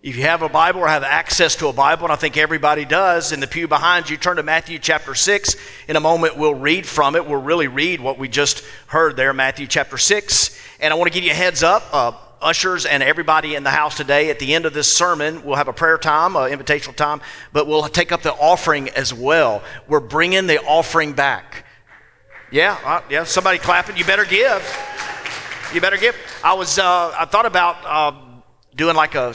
if you have a Bible or have access to a Bible, and I think everybody does, in the pew behind you, turn to Matthew chapter 6. In a moment, we'll read from it. We'll really read what we just heard there, Matthew chapter 6. And I want to give you a heads up. Uh, ushers and everybody in the house today, at the end of this sermon, we'll have a prayer time, an invitational time, but we'll take up the offering as well. We're bringing the offering back. Yeah, uh, yeah, somebody clapping. You better give. You better give. I was, uh, I thought about uh, doing like a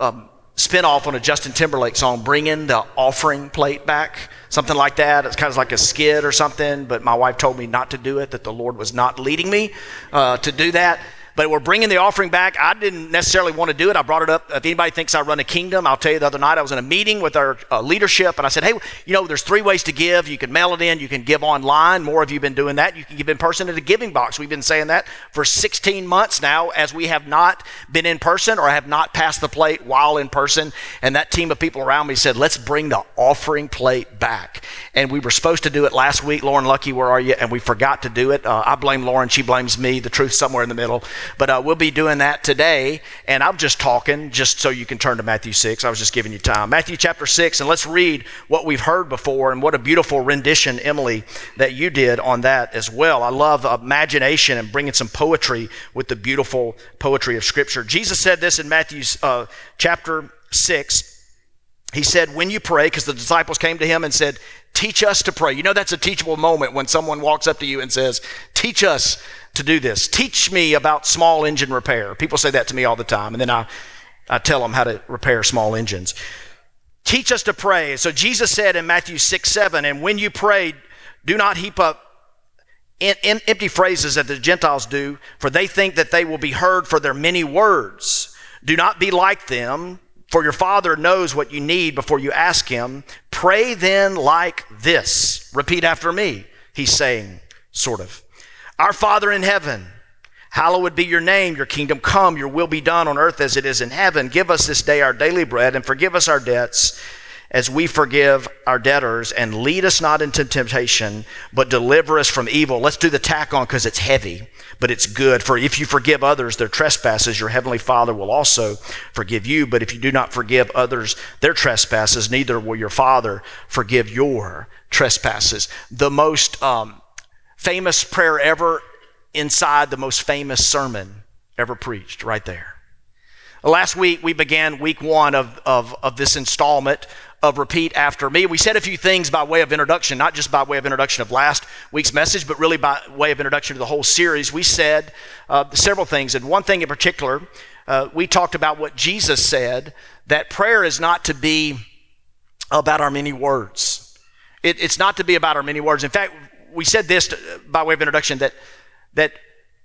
um, spin off on a Justin Timberlake song, bringing the offering plate back, something like that. It's kind of like a skid or something, but my wife told me not to do it, that the Lord was not leading me uh, to do that. But we're bringing the offering back. I didn't necessarily want to do it. I brought it up. If anybody thinks I run a kingdom, I'll tell you the other night I was in a meeting with our uh, leadership and I said, hey, you know, there's three ways to give. You can mail it in, you can give online. More of you have been doing that. You can give in person at a giving box. We've been saying that for 16 months now as we have not been in person or have not passed the plate while in person. And that team of people around me said, let's bring the offering plate back. And we were supposed to do it last week. Lauren Lucky, where are you? And we forgot to do it. Uh, I blame Lauren. She blames me. The truth somewhere in the middle. But uh, we'll be doing that today. And I'm just talking just so you can turn to Matthew 6. I was just giving you time. Matthew chapter 6, and let's read what we've heard before and what a beautiful rendition, Emily, that you did on that as well. I love imagination and bringing some poetry with the beautiful poetry of Scripture. Jesus said this in Matthew uh, chapter 6. He said, When you pray, because the disciples came to him and said, Teach us to pray. You know, that's a teachable moment when someone walks up to you and says, Teach us to do this. Teach me about small engine repair. People say that to me all the time, and then I, I tell them how to repair small engines. Teach us to pray. So Jesus said in Matthew 6 7, and when you pray, do not heap up in, in empty phrases that the Gentiles do, for they think that they will be heard for their many words. Do not be like them, for your Father knows what you need before you ask Him. Pray then like this. Repeat after me, He's saying, sort of. Our Father in heaven, hallowed be your name, your kingdom come, your will be done on earth as it is in heaven. Give us this day our daily bread and forgive us our debts as we forgive our debtors and lead us not into temptation, but deliver us from evil. Let's do the tack on because it's heavy, but it's good. For if you forgive others their trespasses, your heavenly Father will also forgive you. But if you do not forgive others their trespasses, neither will your Father forgive your trespasses. The most um, famous prayer ever inside the most famous sermon ever preached, right there. Last week, we began week one of, of, of this installment of Repeat After Me. We said a few things by way of introduction, not just by way of introduction of last week's message, but really by way of introduction to the whole series. We said uh, several things, and one thing in particular, uh, we talked about what Jesus said that prayer is not to be about our many words. It, it's not to be about our many words. In fact, we said this to, by way of introduction that that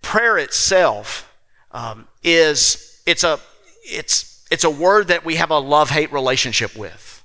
prayer itself um, is it's a it's it's a word that we have a love hate relationship with.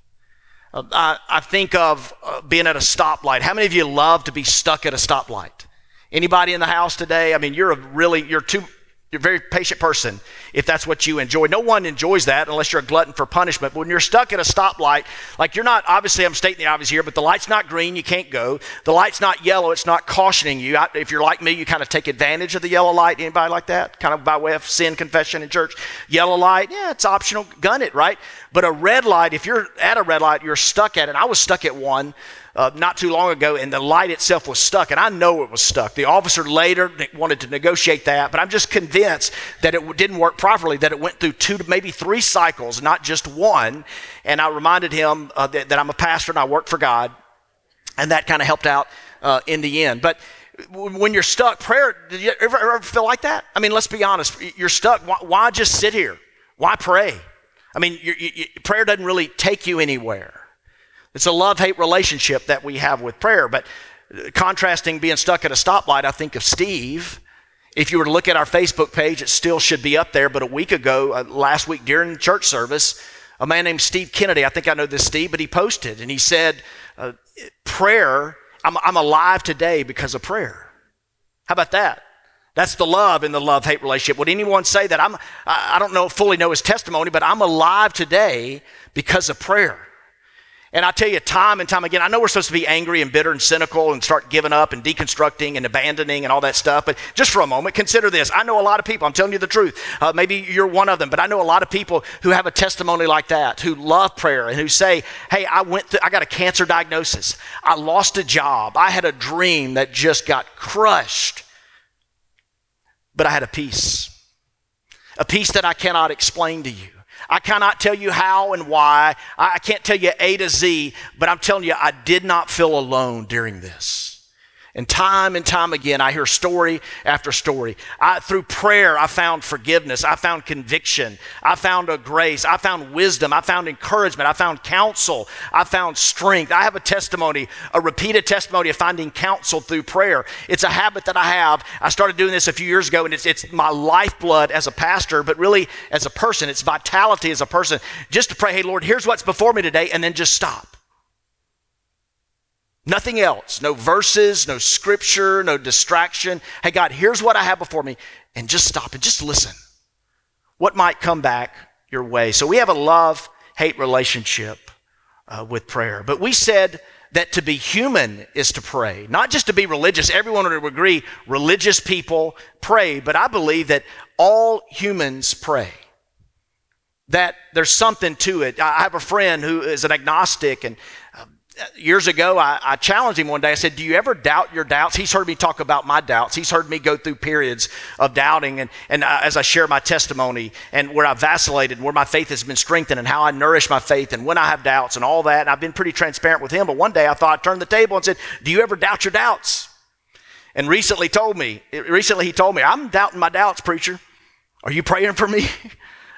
Uh, I, I, think of uh, being at a stoplight. How many of you love to be stuck at a stoplight? Anybody in the house today? I mean, you're a really you're too you're a very patient person if that's what you enjoy. No one enjoys that unless you're a glutton for punishment. But when you're stuck at a stoplight, like you're not, obviously, I'm stating the obvious here, but the light's not green, you can't go. The light's not yellow, it's not cautioning you. If you're like me, you kind of take advantage of the yellow light. Anybody like that? Kind of by way of sin confession in church. Yellow light, yeah, it's optional. Gun it, right? But a red light, if you're at a red light, you're stuck at it. I was stuck at one uh, not too long ago, and the light itself was stuck, and I know it was stuck. The officer later wanted to negotiate that, but I'm just convinced that it didn't work properly, that it went through two to maybe three cycles, not just one. And I reminded him uh, that, that, I'm a pastor and I work for God, and that kind of helped out uh, in the end. But when you're stuck, prayer, did you ever, ever, feel like that? I mean, let's be honest. You're stuck. Why, why just sit here? Why pray? I mean, you, you, prayer doesn't really take you anywhere. It's a love hate relationship that we have with prayer. But contrasting being stuck at a stoplight, I think of Steve. If you were to look at our Facebook page, it still should be up there. But a week ago, uh, last week during church service, a man named Steve Kennedy, I think I know this Steve, but he posted and he said, uh, Prayer, I'm, I'm alive today because of prayer. How about that? That's the love in the love hate relationship. Would anyone say that? I'm, I don't know, fully know his testimony, but I'm alive today because of prayer. And I tell you, time and time again, I know we're supposed to be angry and bitter and cynical and start giving up and deconstructing and abandoning and all that stuff. But just for a moment, consider this. I know a lot of people, I'm telling you the truth. Uh, maybe you're one of them, but I know a lot of people who have a testimony like that, who love prayer and who say, Hey, I went through, I got a cancer diagnosis. I lost a job. I had a dream that just got crushed. But I had a peace, a peace that I cannot explain to you. I cannot tell you how and why. I can't tell you A to Z, but I'm telling you, I did not feel alone during this. And time and time again, I hear story after story. I, through prayer, I found forgiveness. I found conviction. I found a grace. I found wisdom. I found encouragement. I found counsel. I found strength. I have a testimony, a repeated testimony of finding counsel through prayer. It's a habit that I have. I started doing this a few years ago, and it's, it's my lifeblood as a pastor, but really as a person. It's vitality as a person. Just to pray, hey, Lord, here's what's before me today, and then just stop. Nothing else. No verses, no scripture, no distraction. Hey, God, here's what I have before me. And just stop and just listen. What might come back your way? So we have a love hate relationship uh, with prayer. But we said that to be human is to pray, not just to be religious. Everyone would agree religious people pray, but I believe that all humans pray. That there's something to it. I have a friend who is an agnostic, and years ago, I, I, challenged him one day. I said, Do you ever doubt your doubts? He's heard me talk about my doubts. He's heard me go through periods of doubting. And, and uh, as I share my testimony and where I vacillated, where my faith has been strengthened, and how I nourish my faith, and when I have doubts, and all that. And I've been pretty transparent with him. But one day I thought I'd turn the table and said, Do you ever doubt your doubts? And recently told me, recently he told me, I'm doubting my doubts, preacher. Are you praying for me?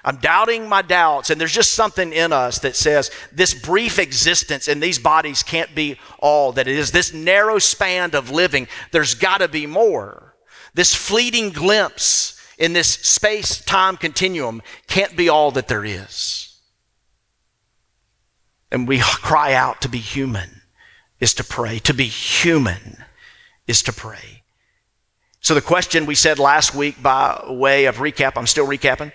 I'm doubting my doubts, and there's just something in us that says this brief existence in these bodies can't be all that it is. This narrow span of living, there's got to be more. This fleeting glimpse in this space time continuum can't be all that there is. And we cry out to be human is to pray. To be human is to pray. So, the question we said last week, by way of recap, I'm still recapping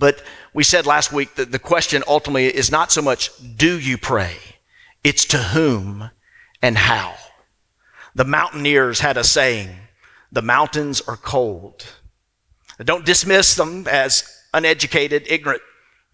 but we said last week that the question ultimately is not so much, do you pray? It's to whom and how. The mountaineers had a saying, the mountains are cold. Don't dismiss them as uneducated, ignorant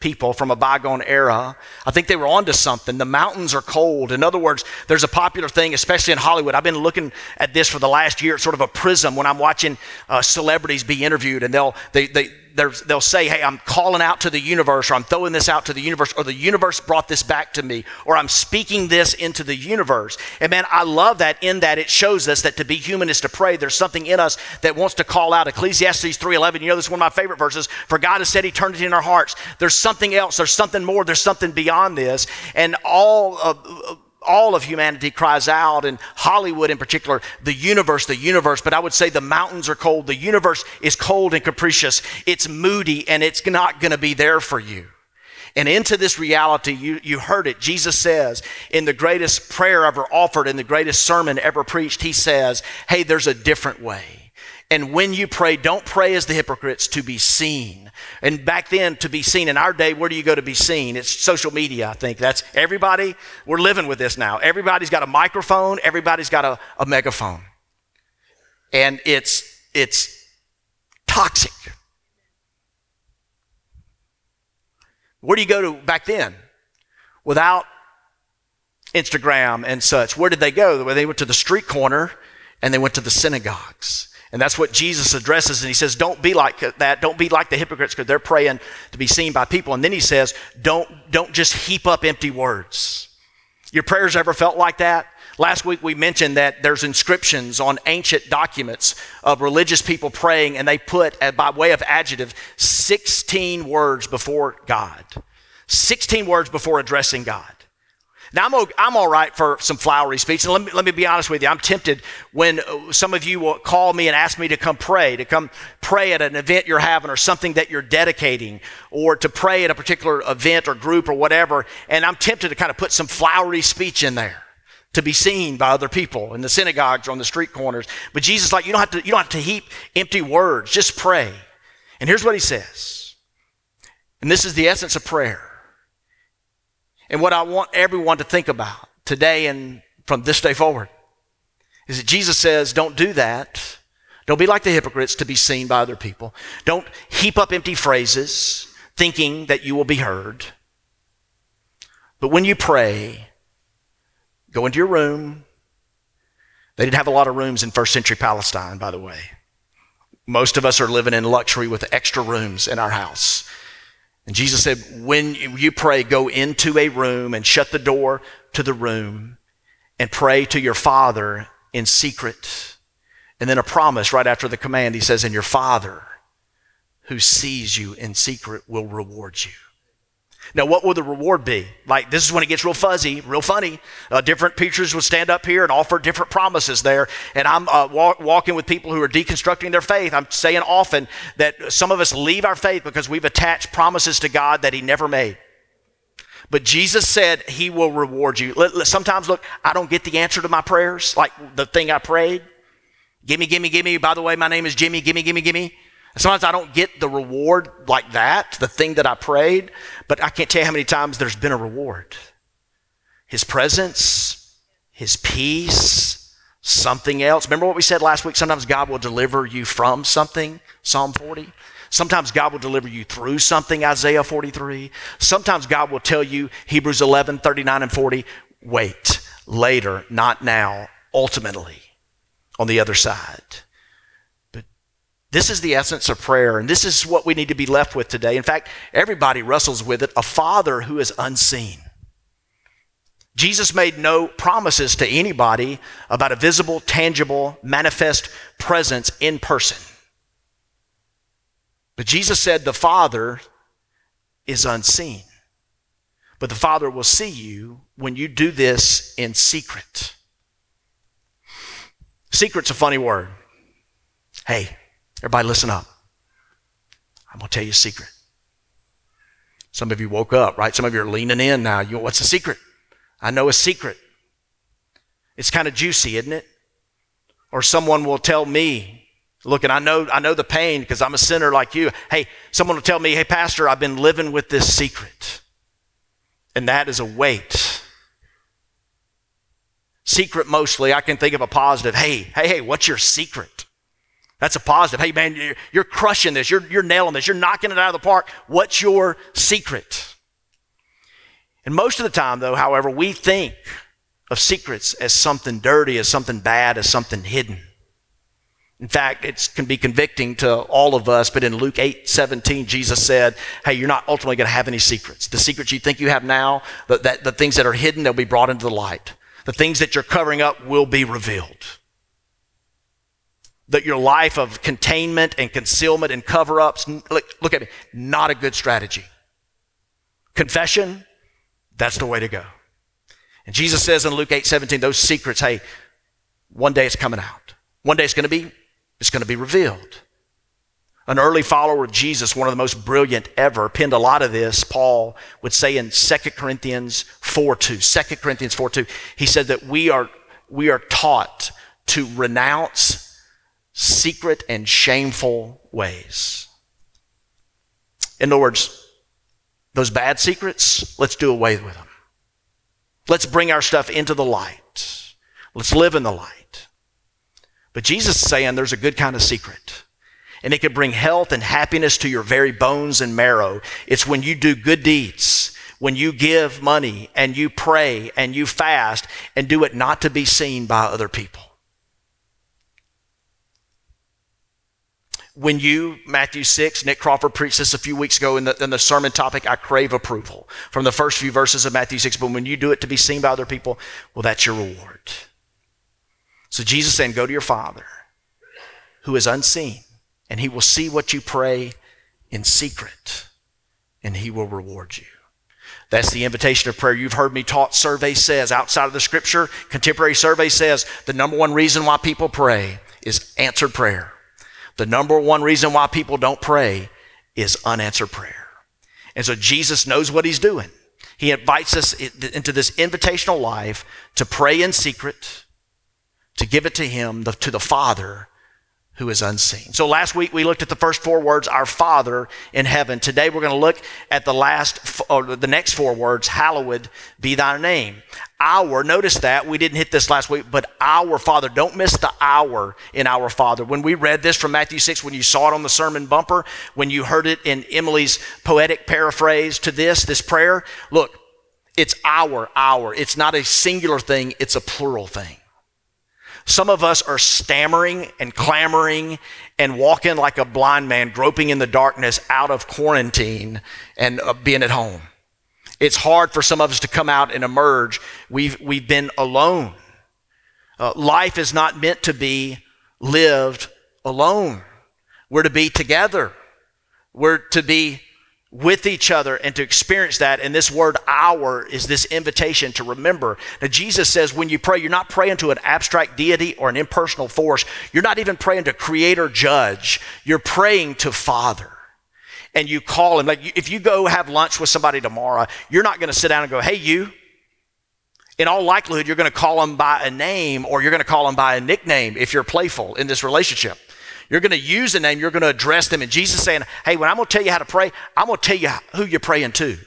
people from a bygone era. I think they were onto something. The mountains are cold. In other words, there's a popular thing, especially in Hollywood. I've been looking at this for the last year. Sort of a prism when I'm watching uh, celebrities be interviewed, and they'll they they they'll say, Hey, I'm calling out to the universe, or I'm throwing this out to the universe, or the universe brought this back to me, or I'm speaking this into the universe. And man, I love that in that it shows us that to be human is to pray. There's something in us that wants to call out. Ecclesiastes 3.11, you know, this is one of my favorite verses. For God has set eternity in our hearts. There's something else. There's something more. There's something beyond this. And all of, all of humanity cries out, and Hollywood in particular, the universe, the universe, but I would say the mountains are cold. The universe is cold and capricious. It's moody, and it's not going to be there for you. And into this reality, you, you heard it. Jesus says in the greatest prayer ever offered, in the greatest sermon ever preached, he says, Hey, there's a different way. And when you pray, don't pray as the hypocrites to be seen. And back then, to be seen in our day, where do you go to be seen? It's social media, I think. That's everybody. We're living with this now. Everybody's got a microphone, everybody's got a, a megaphone. And it's, it's toxic. Where do you go to back then? Without Instagram and such. Where did they go? They went to the street corner and they went to the synagogues. And that's what Jesus addresses. And he says, Don't be like that. Don't be like the hypocrites because they're praying to be seen by people. And then he says, Don't, don't just heap up empty words. Your prayers ever felt like that? Last week we mentioned that there's inscriptions on ancient documents of religious people praying, and they put, uh, by way of adjective, 16 words before God. 16 words before addressing God. Now, I'm, I'm all right for some flowery speech. And let me, let me be honest with you. I'm tempted when uh, some of you will call me and ask me to come pray, to come pray at an event you're having or something that you're dedicating, or to pray at a particular event or group or whatever. And I'm tempted to kind of put some flowery speech in there to be seen by other people in the synagogues or on the street corners. But Jesus, like, you don't have to, you don't have to heap empty words. Just pray. And here's what he says. And this is the essence of prayer. And what I want everyone to think about today and from this day forward is that Jesus says, don't do that. Don't be like the hypocrites to be seen by other people. Don't heap up empty phrases thinking that you will be heard. But when you pray, go into your room. They didn't have a lot of rooms in first century Palestine, by the way. Most of us are living in luxury with extra rooms in our house. And Jesus said, when you pray, go into a room and shut the door to the room and pray to your Father in secret. And then a promise right after the command, he says, and your Father who sees you in secret will reward you. Now, what will the reward be? Like, this is when it gets real fuzzy, real funny. Uh, different preachers will stand up here and offer different promises there. And I'm uh, walk, walking with people who are deconstructing their faith. I'm saying often that some of us leave our faith because we've attached promises to God that He never made. But Jesus said He will reward you. Sometimes, look, I don't get the answer to my prayers, like the thing I prayed. Gimme, gimme, gimme. By the way, my name is Jimmy. Gimme, gimme, gimme. Sometimes I don't get the reward like that, the thing that I prayed, but I can't tell you how many times there's been a reward. His presence, His peace, something else. Remember what we said last week? Sometimes God will deliver you from something, Psalm 40. Sometimes God will deliver you through something, Isaiah 43. Sometimes God will tell you, Hebrews 11, 39 and 40, wait, later, not now, ultimately, on the other side. This is the essence of prayer, and this is what we need to be left with today. In fact, everybody wrestles with it a father who is unseen. Jesus made no promises to anybody about a visible, tangible, manifest presence in person. But Jesus said the Father is unseen. But the Father will see you when you do this in secret. Secret's a funny word. Hey, Everybody, listen up. I'm going to tell you a secret. Some of you woke up, right? Some of you are leaning in now. You, what's the secret? I know a secret. It's kind of juicy, isn't it? Or someone will tell me, look, and I know, I know the pain because I'm a sinner like you. Hey, someone will tell me, hey, Pastor, I've been living with this secret. And that is a weight. Secret mostly, I can think of a positive. Hey, hey, hey, what's your secret? That's a positive. Hey, man, you're, crushing this. You're, you're nailing this. You're knocking it out of the park. What's your secret? And most of the time, though, however, we think of secrets as something dirty, as something bad, as something hidden. In fact, it can be convicting to all of us, but in Luke 8 17, Jesus said, Hey, you're not ultimately going to have any secrets. The secrets you think you have now, the, that, the things that are hidden, they'll be brought into the light. The things that you're covering up will be revealed that your life of containment and concealment and cover ups, look, look at me, not a good strategy. Confession, that's the way to go. And Jesus says in Luke 8 17, those secrets, hey, one day it's coming out. One day it's going to be, it's going to be revealed. An early follower of Jesus, one of the most brilliant ever, penned a lot of this, Paul would say in 2 Corinthians 4 2. 2 Corinthians 4 2. He said that we are, we are taught to renounce secret and shameful ways. In other words, those bad secrets, let's do away with them. Let's bring our stuff into the light. Let's live in the light. But Jesus is saying there's a good kind of secret. And it can bring health and happiness to your very bones and marrow. It's when you do good deeds, when you give money and you pray and you fast and do it not to be seen by other people. When you, Matthew 6, Nick Crawford preached this a few weeks ago in the, in the, sermon topic, I crave approval from the first few verses of Matthew 6. But when you do it to be seen by other people, well, that's your reward. So Jesus saying, Go to your Father who is unseen, and he will see what you pray in secret, and he will reward you. That's the invitation of prayer. You've heard me taught. Survey says, outside of the scripture, contemporary survey says the number one reason why people pray is answered prayer. The number one reason why people don't pray is unanswered prayer. And so Jesus knows what he's doing. He invites us into this invitational life to pray in secret, to give it to him, to the Father who is unseen. So last week we looked at the first four words, our Father in heaven. Today we're going to look at the last, or the next four words, hallowed be thy name. Our, notice that, we didn't hit this last week, but our Father. Don't miss the our in our Father. When we read this from Matthew 6, when you saw it on the sermon bumper, when you heard it in Emily's poetic paraphrase to this, this prayer, look, it's our, our. It's not a singular thing, it's a plural thing. Some of us are stammering and clamoring and walking like a blind man, groping in the darkness out of quarantine and uh, being at home. It's hard for some of us to come out and emerge. We've, we've been alone. Uh, life is not meant to be lived alone. We're to be together. We're to be with each other and to experience that. And this word our is this invitation to remember. Now, Jesus says when you pray, you're not praying to an abstract deity or an impersonal force. You're not even praying to creator judge. You're praying to Father. And you call him. Like if you go have lunch with somebody tomorrow, you're not going to sit down and go, hey, you. In all likelihood, you're going to call them by a name or you're going to call them by a nickname if you're playful in this relationship. You're going to use a name, you're going to address them. And Jesus saying, hey, when I'm going to tell you how to pray, I'm going to tell you who you're praying to.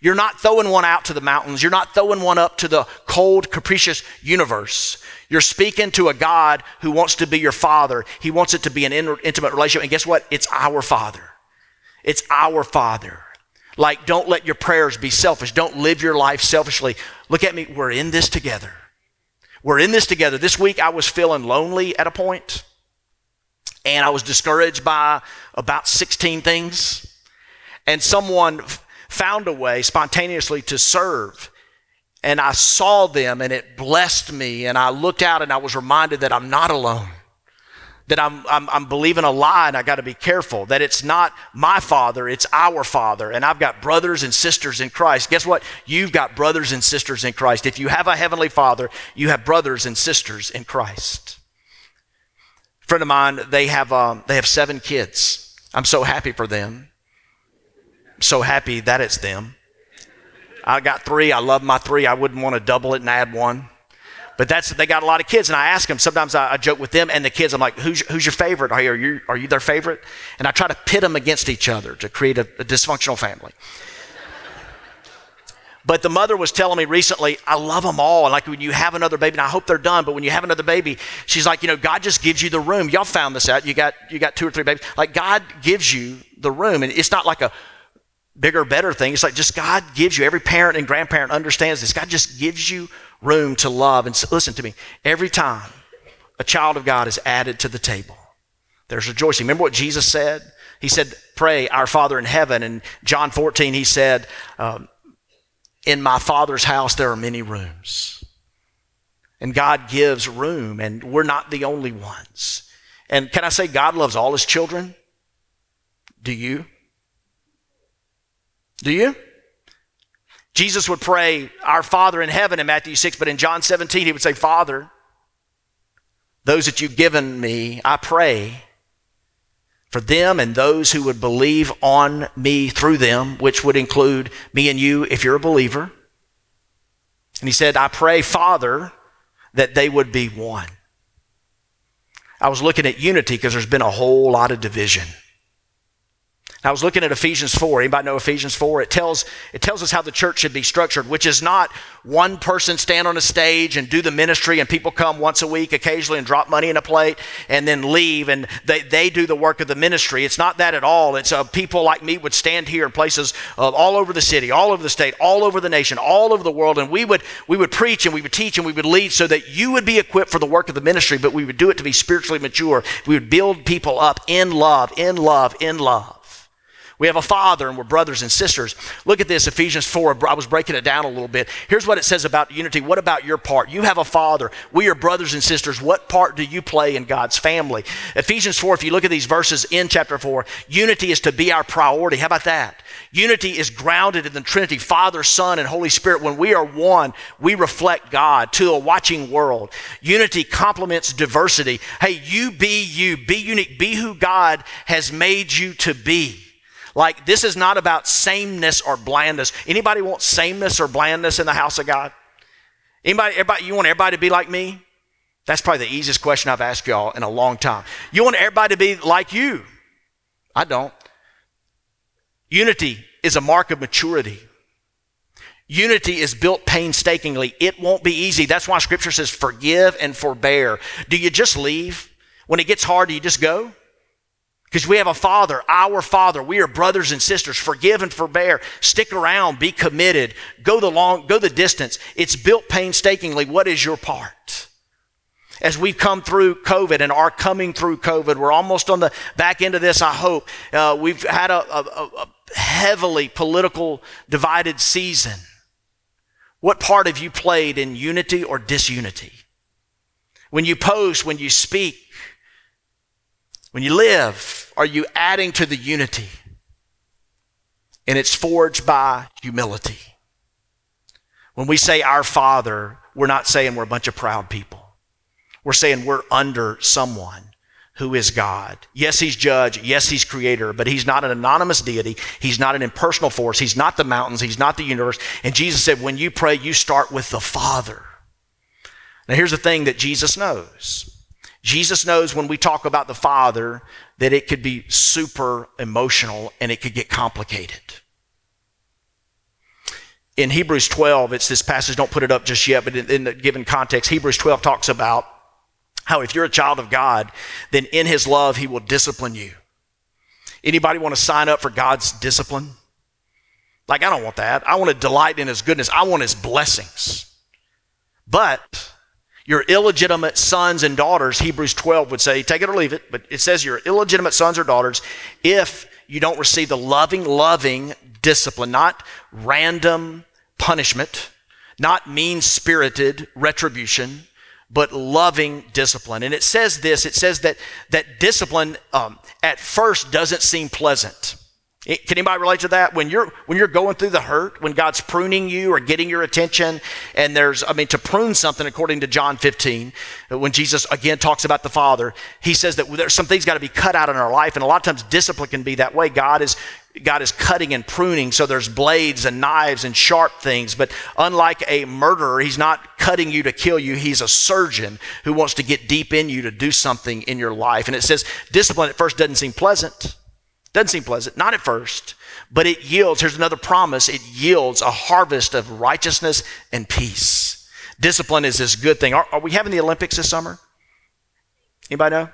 You're not throwing one out to the mountains. You're not throwing one up to the cold, capricious universe. You're speaking to a God who wants to be your father. He wants it to be an intimate relationship. And guess what? It's our father. It's our father. Like, don't let your prayers be selfish. Don't live your life selfishly. Look at me. We're in this together. We're in this together. This week I was feeling lonely at a point and I was discouraged by about 16 things. And someone found a way spontaneously to serve. And I saw them and it blessed me. And I looked out and I was reminded that I'm not alone. That I'm, I'm, I'm believing a lie and I got to be careful. That it's not my father, it's our father. And I've got brothers and sisters in Christ. Guess what? You've got brothers and sisters in Christ. If you have a heavenly father, you have brothers and sisters in Christ friend of mine, they have, um, they have seven kids. I'm so happy for them. So happy that it's them. I got three. I love my three. I wouldn't want to double it and add one. But that's they got a lot of kids, and I ask them. Sometimes I, I joke with them and the kids. I'm like, "Who's who's your favorite? Are you are you their favorite?" And I try to pit them against each other to create a, a dysfunctional family. But the mother was telling me recently, I love them all. And like when you have another baby, and I hope they're done, but when you have another baby, she's like, you know, God just gives you the room. Y'all found this out. You got you got two or three babies. Like God gives you the room. And it's not like a bigger, better thing. It's like just God gives you, every parent and grandparent understands this. God just gives you room to love. And so, listen to me, every time a child of God is added to the table, there's rejoicing. Remember what Jesus said? He said, Pray, our Father in heaven. And John 14, he said, um, in my Father's house, there are many rooms. And God gives room, and we're not the only ones. And can I say, God loves all his children? Do you? Do you? Jesus would pray, Our Father in heaven in Matthew 6, but in John 17, he would say, Father, those that you've given me, I pray for them and those who would believe on me through them, which would include me and you if you're a believer. And he said, I pray, Father, that they would be one. I was looking at unity because there's been a whole lot of division. I was looking at Ephesians 4. Anybody know Ephesians 4? It tells, it tells us how the church should be structured, which is not one person stand on a stage and do the ministry and people come once a week occasionally and drop money in a plate and then leave and they, they do the work of the ministry. It's not that at all. It's uh, people like me would stand here in places uh, all over the city, all over the state, all over the nation, all over the world, and we would, we would preach and we would teach and we would lead so that you would be equipped for the work of the ministry, but we would do it to be spiritually mature. We would build people up in love, in love, in love. We have a father and we're brothers and sisters. Look at this, Ephesians 4. I was breaking it down a little bit. Here's what it says about unity. What about your part? You have a father. We are brothers and sisters. What part do you play in God's family? Ephesians 4, if you look at these verses in chapter 4, unity is to be our priority. How about that? Unity is grounded in the Trinity, Father, Son, and Holy Spirit. When we are one, we reflect God to a watching world. Unity complements diversity. Hey, you be you, be unique, be who God has made you to be. Like this is not about sameness or blandness. Anybody want sameness or blandness in the house of God? Anybody, everybody, you want everybody to be like me? That's probably the easiest question I've asked y'all in a long time. You want everybody to be like you? I don't. Unity is a mark of maturity. Unity is built painstakingly. It won't be easy. That's why scripture says forgive and forbear. Do you just leave? When it gets hard, do you just go? Because we have a father, our father. We are brothers and sisters. Forgive and forbear. Stick around. Be committed. Go the long, go the distance. It's built painstakingly. What is your part? As we've come through COVID and are coming through COVID, we're almost on the back end of this, I hope. Uh, we've had a, a, a heavily political divided season. What part have you played in unity or disunity? When you post, when you speak, when you live, are you adding to the unity? And it's forged by humility. When we say our Father, we're not saying we're a bunch of proud people. We're saying we're under someone who is God. Yes, he's judge. Yes, he's creator, but he's not an anonymous deity. He's not an impersonal force. He's not the mountains. He's not the universe. And Jesus said, when you pray, you start with the Father. Now, here's the thing that Jesus knows Jesus knows when we talk about the Father that it could be super emotional and it could get complicated. In Hebrews 12, it's this passage, don't put it up just yet, but in, in the given context, Hebrews 12 talks about how if you're a child of God, then in his love, he will discipline you. Anybody want to sign up for God's discipline? Like, I don't want that. I want to delight in his goodness. I want his blessings. But your illegitimate sons and daughters, Hebrews 12 would say, take it or leave it, but it says your illegitimate sons or daughters if you don't receive the loving, loving discipline, not random punishment, not mean spirited retribution, but loving discipline. And it says this it says that, that discipline um, at first doesn't seem pleasant. Can anybody relate to that? When you're when you're going through the hurt, when God's pruning you or getting your attention, and there's I mean to prune something according to John 15, uh, when Jesus again talks about the Father, he says that there's some things got to be cut out in our life, and a lot of times discipline can be that way. God is God is cutting and pruning, so there's blades and knives and sharp things. But unlike a murderer, he's not cutting you to kill you. He's a surgeon who wants to get deep in you to do something in your life. And it says discipline at first doesn't seem pleasant. Doesn't seem pleasant, not at first, but it yields, here's another promise, it yields a harvest of righteousness and peace. Discipline is this good thing. Are, are we having the Olympics this summer? Anybody know?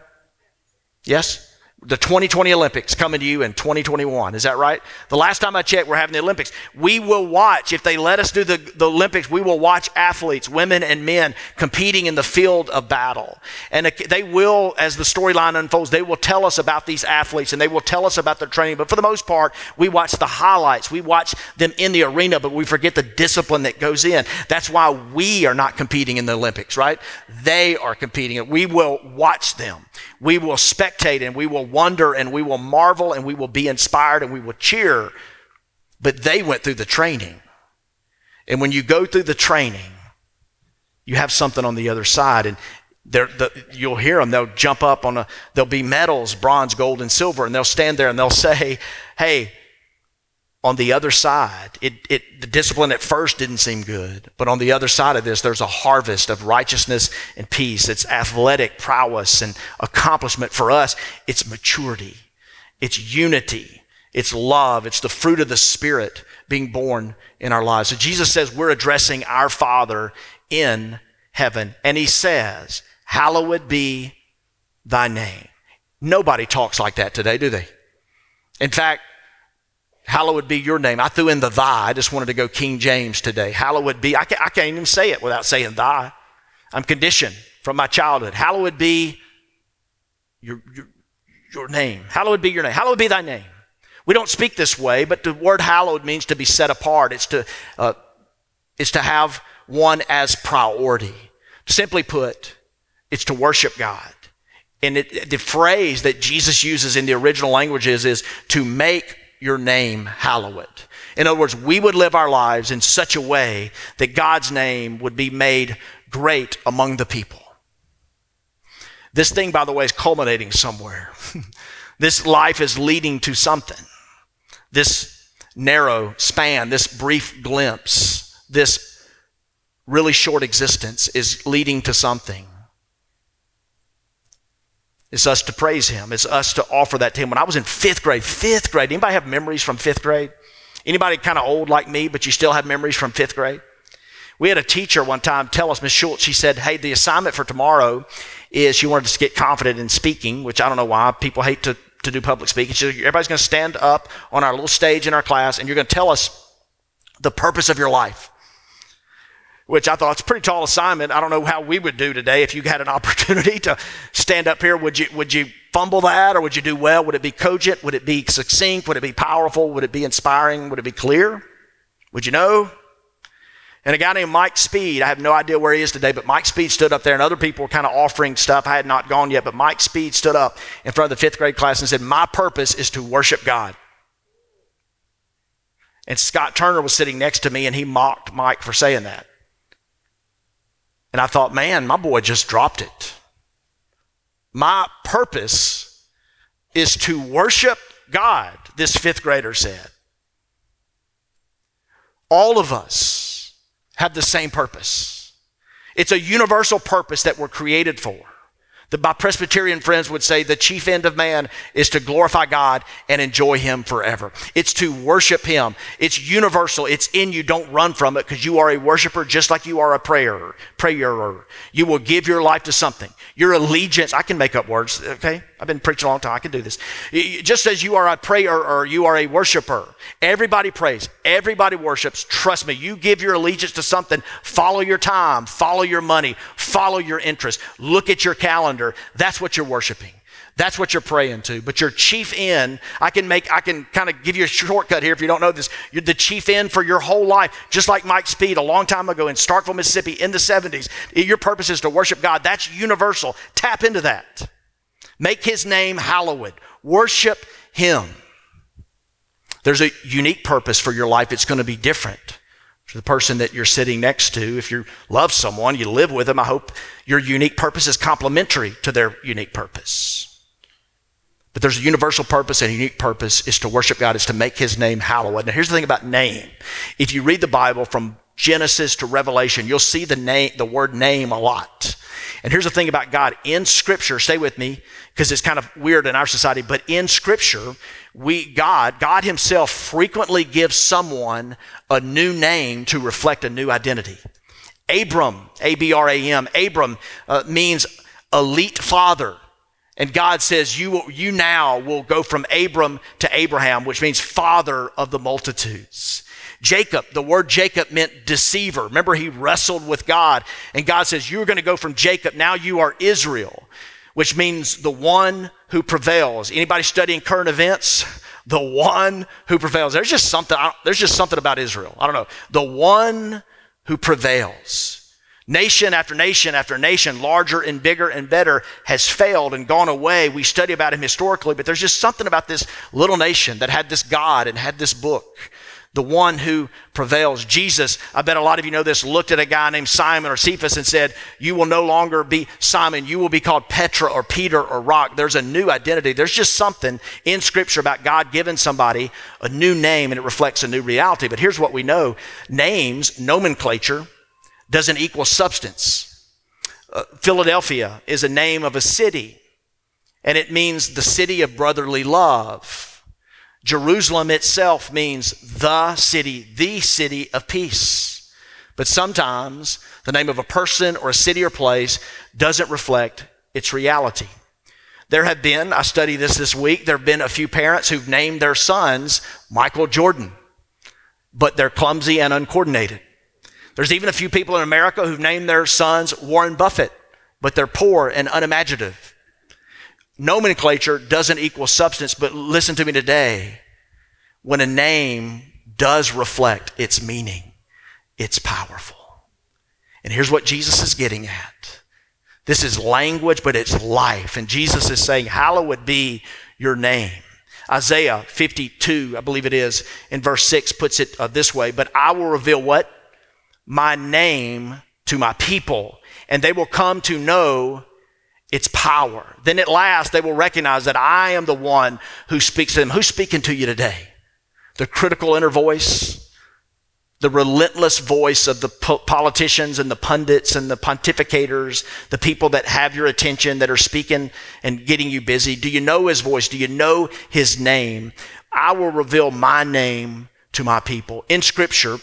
Yes? The 2020 Olympics coming to you in 2021. Is that right? The last time I checked, we're having the Olympics. We will watch, if they let us do the, the Olympics, we will watch athletes, women and men, competing in the field of battle. And they will, as the storyline unfolds, they will tell us about these athletes and they will tell us about their training. But for the most part, we watch the highlights. We watch them in the arena, but we forget the discipline that goes in. That's why we are not competing in the Olympics, right? They are competing. We will watch them. We will spectate and we will wonder and we will marvel and we will be inspired and we will cheer. But they went through the training. And when you go through the training, you have something on the other side. And the, you'll hear them. They'll jump up on a, there'll be medals, bronze, gold, and silver. And they'll stand there and they'll say, Hey, on the other side, it, it, the discipline at first didn't seem good, but on the other side of this, there's a harvest of righteousness and peace. It's athletic prowess and accomplishment for us. It's maturity. It's unity. It's love. It's the fruit of the Spirit being born in our lives. So Jesus says we're addressing our Father in heaven. And he says, Hallowed be thy name. Nobody talks like that today, do they? In fact, Hallowed be your name. I threw in the thy. I just wanted to go King James today. Hallowed be. I can't, I can't even say it without saying thy. I'm conditioned from my childhood. Hallowed be your, your, your name. Hallowed be your name. Hallowed be thy name. We don't speak this way, but the word hallowed means to be set apart. It's to, uh, it's to have one as priority. Simply put, it's to worship God. And it, the phrase that Jesus uses in the original languages is to make your name hallowed. In other words, we would live our lives in such a way that God's name would be made great among the people. This thing, by the way, is culminating somewhere. this life is leading to something. This narrow span, this brief glimpse, this really short existence is leading to something. It's us to praise Him. It's us to offer that to Him. When I was in fifth grade, fifth grade, anybody have memories from fifth grade? Anybody kind of old like me, but you still have memories from fifth grade? We had a teacher one time tell us, Miss Schultz, she said, Hey, the assignment for tomorrow is she wanted us to get confident in speaking, which I don't know why. People hate to, to do public speaking. She said, Everybody's going to stand up on our little stage in our class and you're going to tell us the purpose of your life which I thought it's a pretty tall assignment. I don't know how we would do today if you had an opportunity to stand up here. Would you, would you fumble that or would you do well? Would it be cogent? Would it be succinct? Would it be powerful? Would it be inspiring? Would it be clear? Would you know? And a guy named Mike Speed, I have no idea where he is today, but Mike Speed stood up there and other people were kind of offering stuff. I had not gone yet, but Mike Speed stood up in front of the fifth grade class and said, My purpose is to worship God. And Scott Turner was sitting next to me and he mocked Mike for saying that. And I thought, man, my boy just dropped it. My purpose is to worship God, this fifth grader said. All of us have the same purpose. It's a universal purpose that we're created for. That my Presbyterian friends would say the chief end of man is to glorify God and enjoy Him forever. It's to worship Him. It's universal. It's in you. Don't run from it because you are a worshiper just like you are a prayer, prayer. You will give your life to something. Your allegiance, I can make up words, okay? I've been preaching a long time. I can do this. Just as you are a prayer or you are a worshiper, everybody prays, everybody worships. Trust me, you give your allegiance to something, follow your time, follow your money, follow your interest, look at your calendar. That's what you're worshiping. That's what you're praying to. But your chief end, I can make, I can kind of give you a shortcut here if you don't know this. You're the chief end for your whole life, just like Mike Speed a long time ago in Starkville, Mississippi in the 70s. Your purpose is to worship God. That's universal. Tap into that. Make his name hallowed. Worship him. There's a unique purpose for your life. It's going to be different the person that you're sitting next to. If you love someone, you live with them, I hope your unique purpose is complementary to their unique purpose. But there's a universal purpose and a unique purpose is to worship God, is to make his name hallowed. Now here's the thing about name. If you read the Bible from Genesis to Revelation, you'll see the name, the word name a lot. And here's the thing about God. In scripture, stay with me, because it's kind of weird in our society, but in scripture, we, God, God himself frequently gives someone a new name to reflect a new identity. Abram, A-B-R-A-M, Abram uh, means elite father. And God says, you, you now will go from Abram to Abraham, which means father of the multitudes. Jacob, the word Jacob meant deceiver. Remember, he wrestled with God, and God says, You're going to go from Jacob, now you are Israel, which means the one who prevails. Anybody studying current events? The one who prevails. There's just something, there's just something about Israel. I don't know. The one who prevails. Nation after nation after nation, larger and bigger and better, has failed and gone away. We study about him historically, but there's just something about this little nation that had this God and had this book. The one who prevails. Jesus, I bet a lot of you know this, looked at a guy named Simon or Cephas and said, You will no longer be Simon. You will be called Petra or Peter or Rock. There's a new identity. There's just something in Scripture about God giving somebody a new name and it reflects a new reality. But here's what we know names, nomenclature, doesn't equal substance. Uh, Philadelphia is a name of a city, and it means the city of brotherly love. Jerusalem itself means the city, the city of peace. But sometimes the name of a person or a city or place doesn't reflect its reality. There have been, I studied this this week, there have been a few parents who've named their sons Michael Jordan, but they're clumsy and uncoordinated. There's even a few people in America who've named their sons Warren Buffett, but they're poor and unimaginative. Nomenclature doesn't equal substance, but listen to me today. When a name does reflect its meaning, it's powerful. And here's what Jesus is getting at. This is language, but it's life. And Jesus is saying, Hallowed be your name. Isaiah 52, I believe it is, in verse 6 puts it uh, this way But I will reveal what? my name to my people, and they will come to know its power. Then at last they will recognize that I am the one who speaks to them. Who's speaking to you today? The critical inner voice? the relentless voice of the po- politicians and the pundits and the pontificators, the people that have your attention, that are speaking and getting you busy? Do you know his voice? Do you know his name? I will reveal my name to my people. In scripture,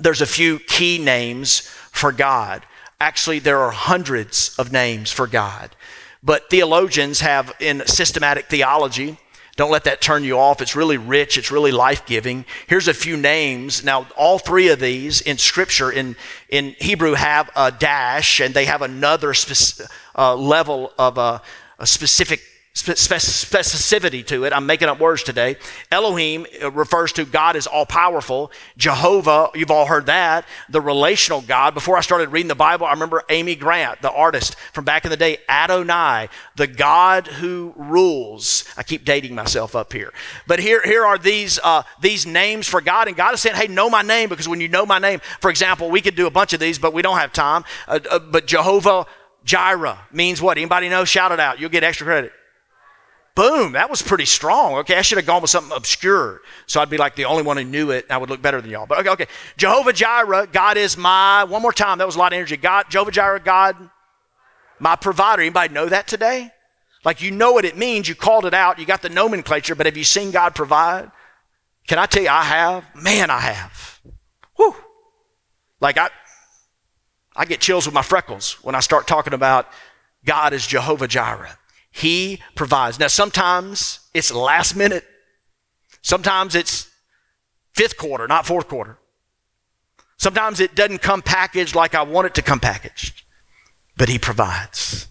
there's a few key names for God. Actually, there are hundreds of names for God. But theologians have in systematic theology, don't let that turn you off. It's really rich, it's really life giving. Here's a few names. Now, all three of these in Scripture, in, in Hebrew, have a dash, and they have another spec- uh, level of a, a specific specificity to it. I'm making up words today. Elohim refers to God as all powerful. Jehovah, you've all heard that. The relational God. Before I started reading the Bible, I remember Amy Grant, the artist from back in the day, Adonai, the God who rules. I keep dating myself up here. But here, here are these, uh, these names for God. And God is saying, hey, know my name because when you know my name, for example, we could do a bunch of these, but we don't have time. Uh, uh, but Jehovah Jireh means what? Anybody know? Shout it out. You'll get extra credit. Boom, that was pretty strong. Okay, I should have gone with something obscure. So I'd be like the only one who knew it. I would look better than y'all. But okay, okay. Jehovah Jireh, God is my, one more time, that was a lot of energy. God, Jehovah Jireh, God, my provider. Anybody know that today? Like you know what it means, you called it out, you got the nomenclature, but have you seen God provide? Can I tell you I have? Man, I have. Whew. Like I I get chills with my freckles when I start talking about God as Jehovah Jireh. He provides. Now, sometimes it's last minute. Sometimes it's fifth quarter, not fourth quarter. Sometimes it doesn't come packaged like I want it to come packaged, but He provides.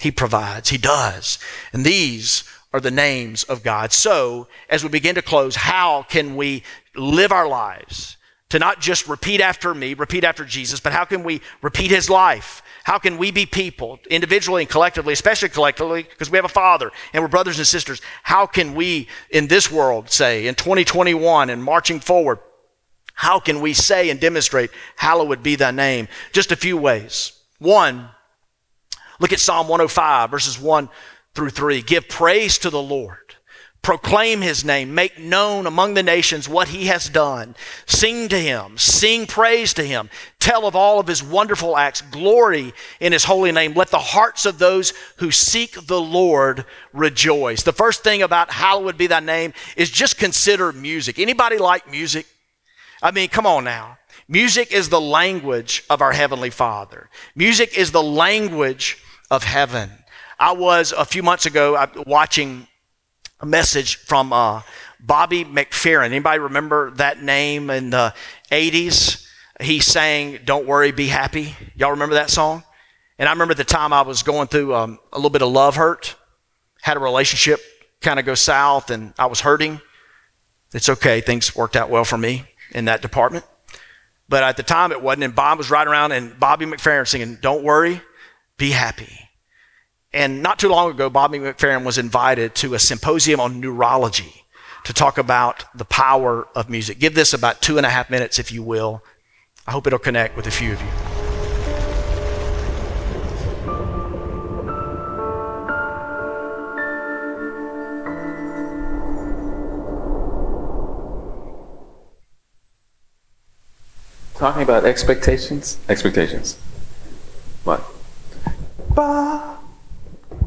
He provides. He does. And these are the names of God. So, as we begin to close, how can we live our lives to not just repeat after me, repeat after Jesus, but how can we repeat His life? How can we be people, individually and collectively, especially collectively, because we have a Father and we're brothers and sisters? How can we, in this world, say, in 2021 and marching forward, how can we say and demonstrate, Hallowed be thy name? Just a few ways. One, look at Psalm 105, verses 1 through 3. Give praise to the Lord Proclaim his name. Make known among the nations what he has done. Sing to him. Sing praise to him. Tell of all of his wonderful acts. Glory in his holy name. Let the hearts of those who seek the Lord rejoice. The first thing about hallowed be thy name is just consider music. Anybody like music? I mean, come on now. Music is the language of our Heavenly Father. Music is the language of heaven. I was a few months ago uh, watching a message from uh, Bobby McFerrin. Anybody remember that name in the 80s? He sang "Don't Worry, Be Happy." Y'all remember that song? And I remember at the time I was going through um, a little bit of love hurt, had a relationship kind of go south, and I was hurting. It's okay; things worked out well for me in that department. But at the time, it wasn't. And Bob was right around, and Bobby McFerrin singing "Don't Worry, Be Happy." And not too long ago, Bobby McFerrin was invited to a symposium on neurology to talk about the power of music. Give this about two and a half minutes, if you will. I hope it'll connect with a few of you. Talking about expectations? Expectations. What?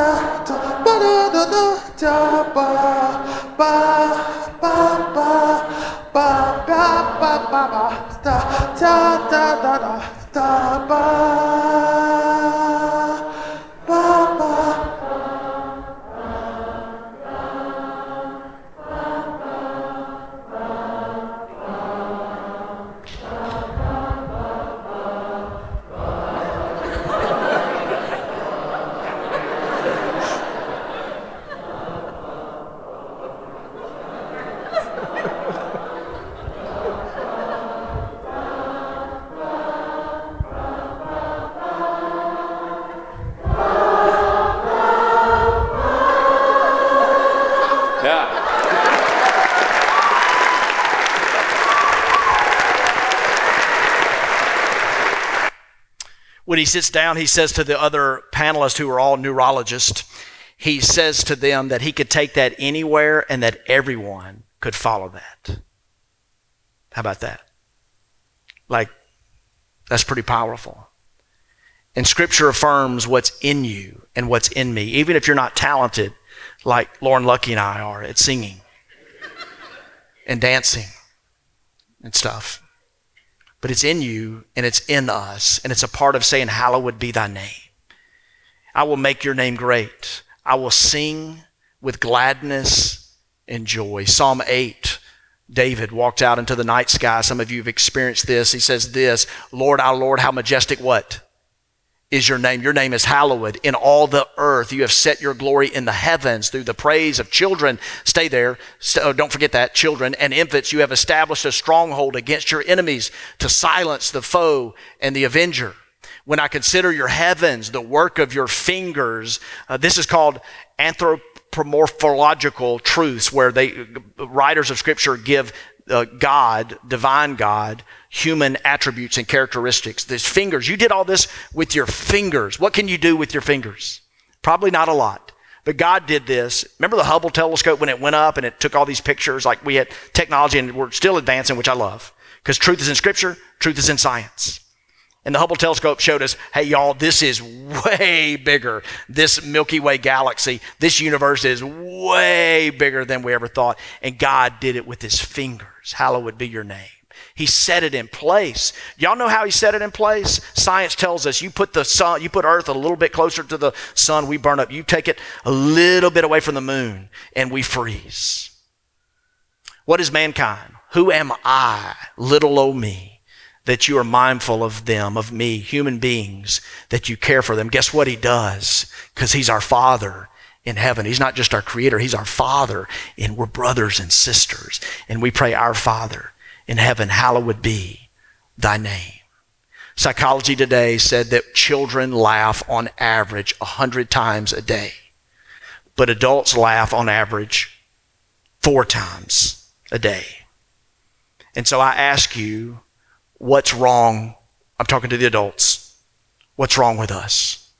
da da da da da da he sits down, he says to the other panelists who are all neurologists, he says to them that he could take that anywhere and that everyone could follow that. How about that? Like, that's pretty powerful. And scripture affirms what's in you and what's in me, even if you're not talented like Lauren Lucky and I are at singing and dancing and stuff. But it's in you and it's in us, and it's a part of saying, Hallowed be thy name. I will make your name great. I will sing with gladness and joy. Psalm 8, David walked out into the night sky. Some of you have experienced this. He says this, Lord, our Lord, how majestic what? Is your name. Your name is hallowed in all the earth. You have set your glory in the heavens through the praise of children. Stay there. So don't forget that. Children and infants, you have established a stronghold against your enemies to silence the foe and the avenger. When I consider your heavens, the work of your fingers, uh, this is called anthropomorphological truths, where they writers of scripture give uh, God, divine God, human attributes and characteristics. These fingers, you did all this with your fingers. What can you do with your fingers? Probably not a lot. But God did this. Remember the Hubble telescope when it went up and it took all these pictures? Like we had technology and we're still advancing, which I love. Because truth is in scripture, truth is in science. And the Hubble telescope showed us, hey, y'all, this is way bigger. This Milky Way galaxy, this universe is way bigger than we ever thought. And God did it with his fingers. Hallowed be your name. He set it in place. Y'all know how he set it in place? Science tells us you put the sun, you put Earth a little bit closer to the sun, we burn up. You take it a little bit away from the moon, and we freeze. What is mankind? Who am I, little old me, that you are mindful of them, of me, human beings, that you care for them? Guess what he does? Because he's our Father in heaven. He's not just our creator, he's our Father, and we're brothers and sisters. And we pray, Our Father in heaven, hallowed be thy name. Psychology today said that children laugh on average 100 times a day, but adults laugh on average four times a day. And so I ask you, what's wrong? I'm talking to the adults. What's wrong with us?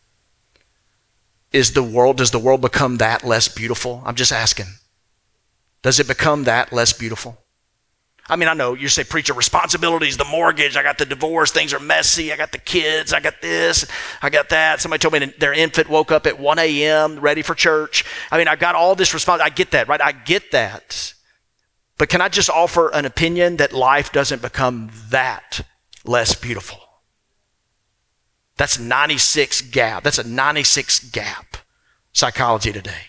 Is the world, does the world become that less beautiful? I'm just asking. Does it become that less beautiful? I mean, I know you say, preacher, responsibilities, the mortgage, I got the divorce, things are messy, I got the kids, I got this, I got that. Somebody told me their infant woke up at 1 a.m. ready for church. I mean, I got all this response. I get that, right? I get that. But can I just offer an opinion that life doesn't become that less beautiful? That's 96 gap. That's a 96 gap psychology today.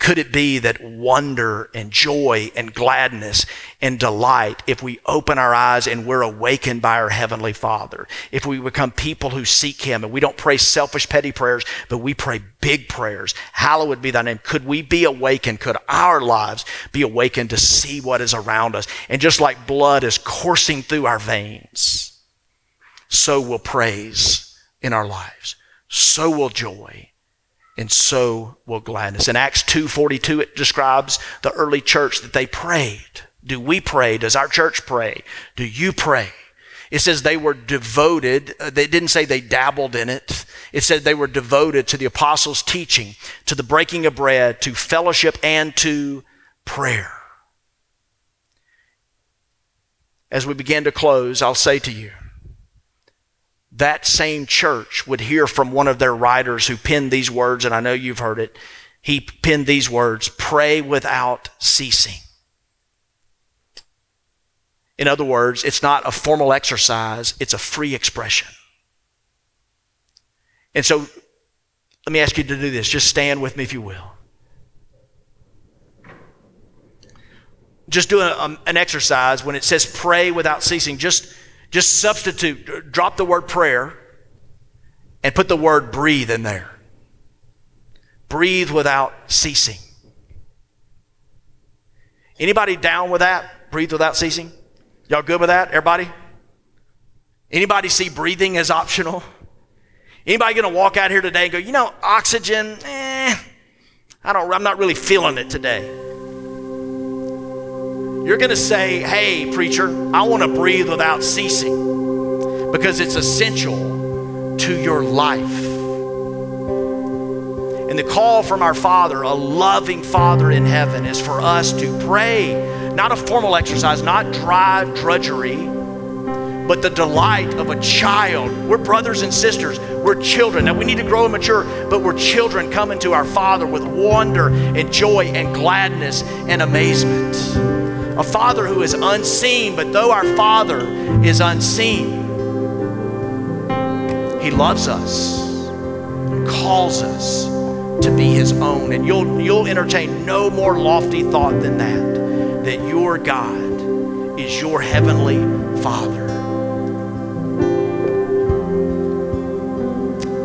Could it be that wonder and joy and gladness and delight, if we open our eyes and we're awakened by our Heavenly Father, if we become people who seek Him and we don't pray selfish, petty prayers, but we pray big prayers, hallowed be thy name, could we be awakened? Could our lives be awakened to see what is around us? And just like blood is coursing through our veins, so will praise in our lives, so will joy and so will gladness. In Acts 2:42 it describes the early church that they prayed. Do we pray? Does our church pray? Do you pray? It says they were devoted. Uh, they didn't say they dabbled in it. It said they were devoted to the apostles' teaching, to the breaking of bread, to fellowship, and to prayer. As we begin to close, I'll say to you, that same church would hear from one of their writers who penned these words, and I know you've heard it. He penned these words pray without ceasing. In other words, it's not a formal exercise, it's a free expression. And so let me ask you to do this. Just stand with me if you will. Just do a, um, an exercise when it says pray without ceasing. Just, just substitute, drop the word prayer and put the word breathe in there. Breathe without ceasing. Anybody down with that? Breathe without ceasing? Y'all good with that? Everybody? Anybody see breathing as optional? Anybody gonna walk out here today and go, you know, oxygen, eh, I don't, I'm not really feeling it today. You're gonna say, hey, preacher, I wanna breathe without ceasing because it's essential to your life. And the call from our Father, a loving Father in heaven, is for us to pray not a formal exercise, not dry drudgery, but the delight of a child. We're brothers and sisters. We're children. Now we need to grow and mature, but we're children coming to our Father with wonder and joy and gladness and amazement. A Father who is unseen, but though our Father is unseen, He loves us, calls us to be His own. And you'll, you'll entertain no more lofty thought than that that your God is your heavenly Father.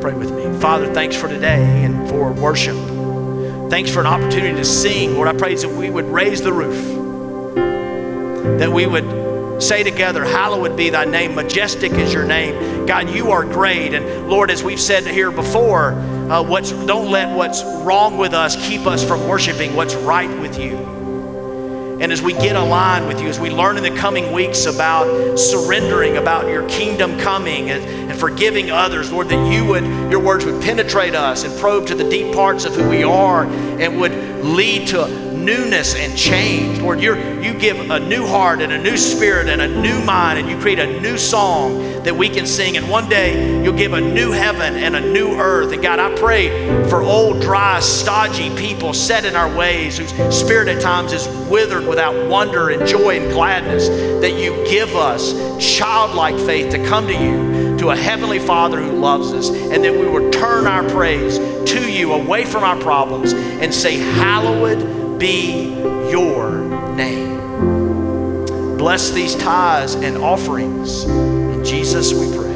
Pray with me. Father, thanks for today and for worship. Thanks for an opportunity to sing. Lord, I pray that we would raise the roof, that we would say together, Hallowed be thy name, majestic is your name. God, you are great. And Lord, as we've said here before, uh, what's, don't let what's wrong with us keep us from worshiping what's right with you. And as we get aligned with you, as we learn in the coming weeks about surrendering, about your kingdom coming and, and forgiving others, Lord, that you would, your words would penetrate us and probe to the deep parts of who we are and would lead to newness and change. Lord, you you give a new heart and a new spirit and a new mind, and you create a new song that we can sing. And one day you'll give a new heaven and a new earth. And God, I pray for old, dry, stodgy people set in our ways, whose spirit at times is withered without wonder and joy and gladness, that you give us childlike faith to come to you, to a heavenly Father who loves us, and that we will turn our praise to you away from our problems and say, Hallowed be your name. Bless these tithes and offerings. In Jesus we pray.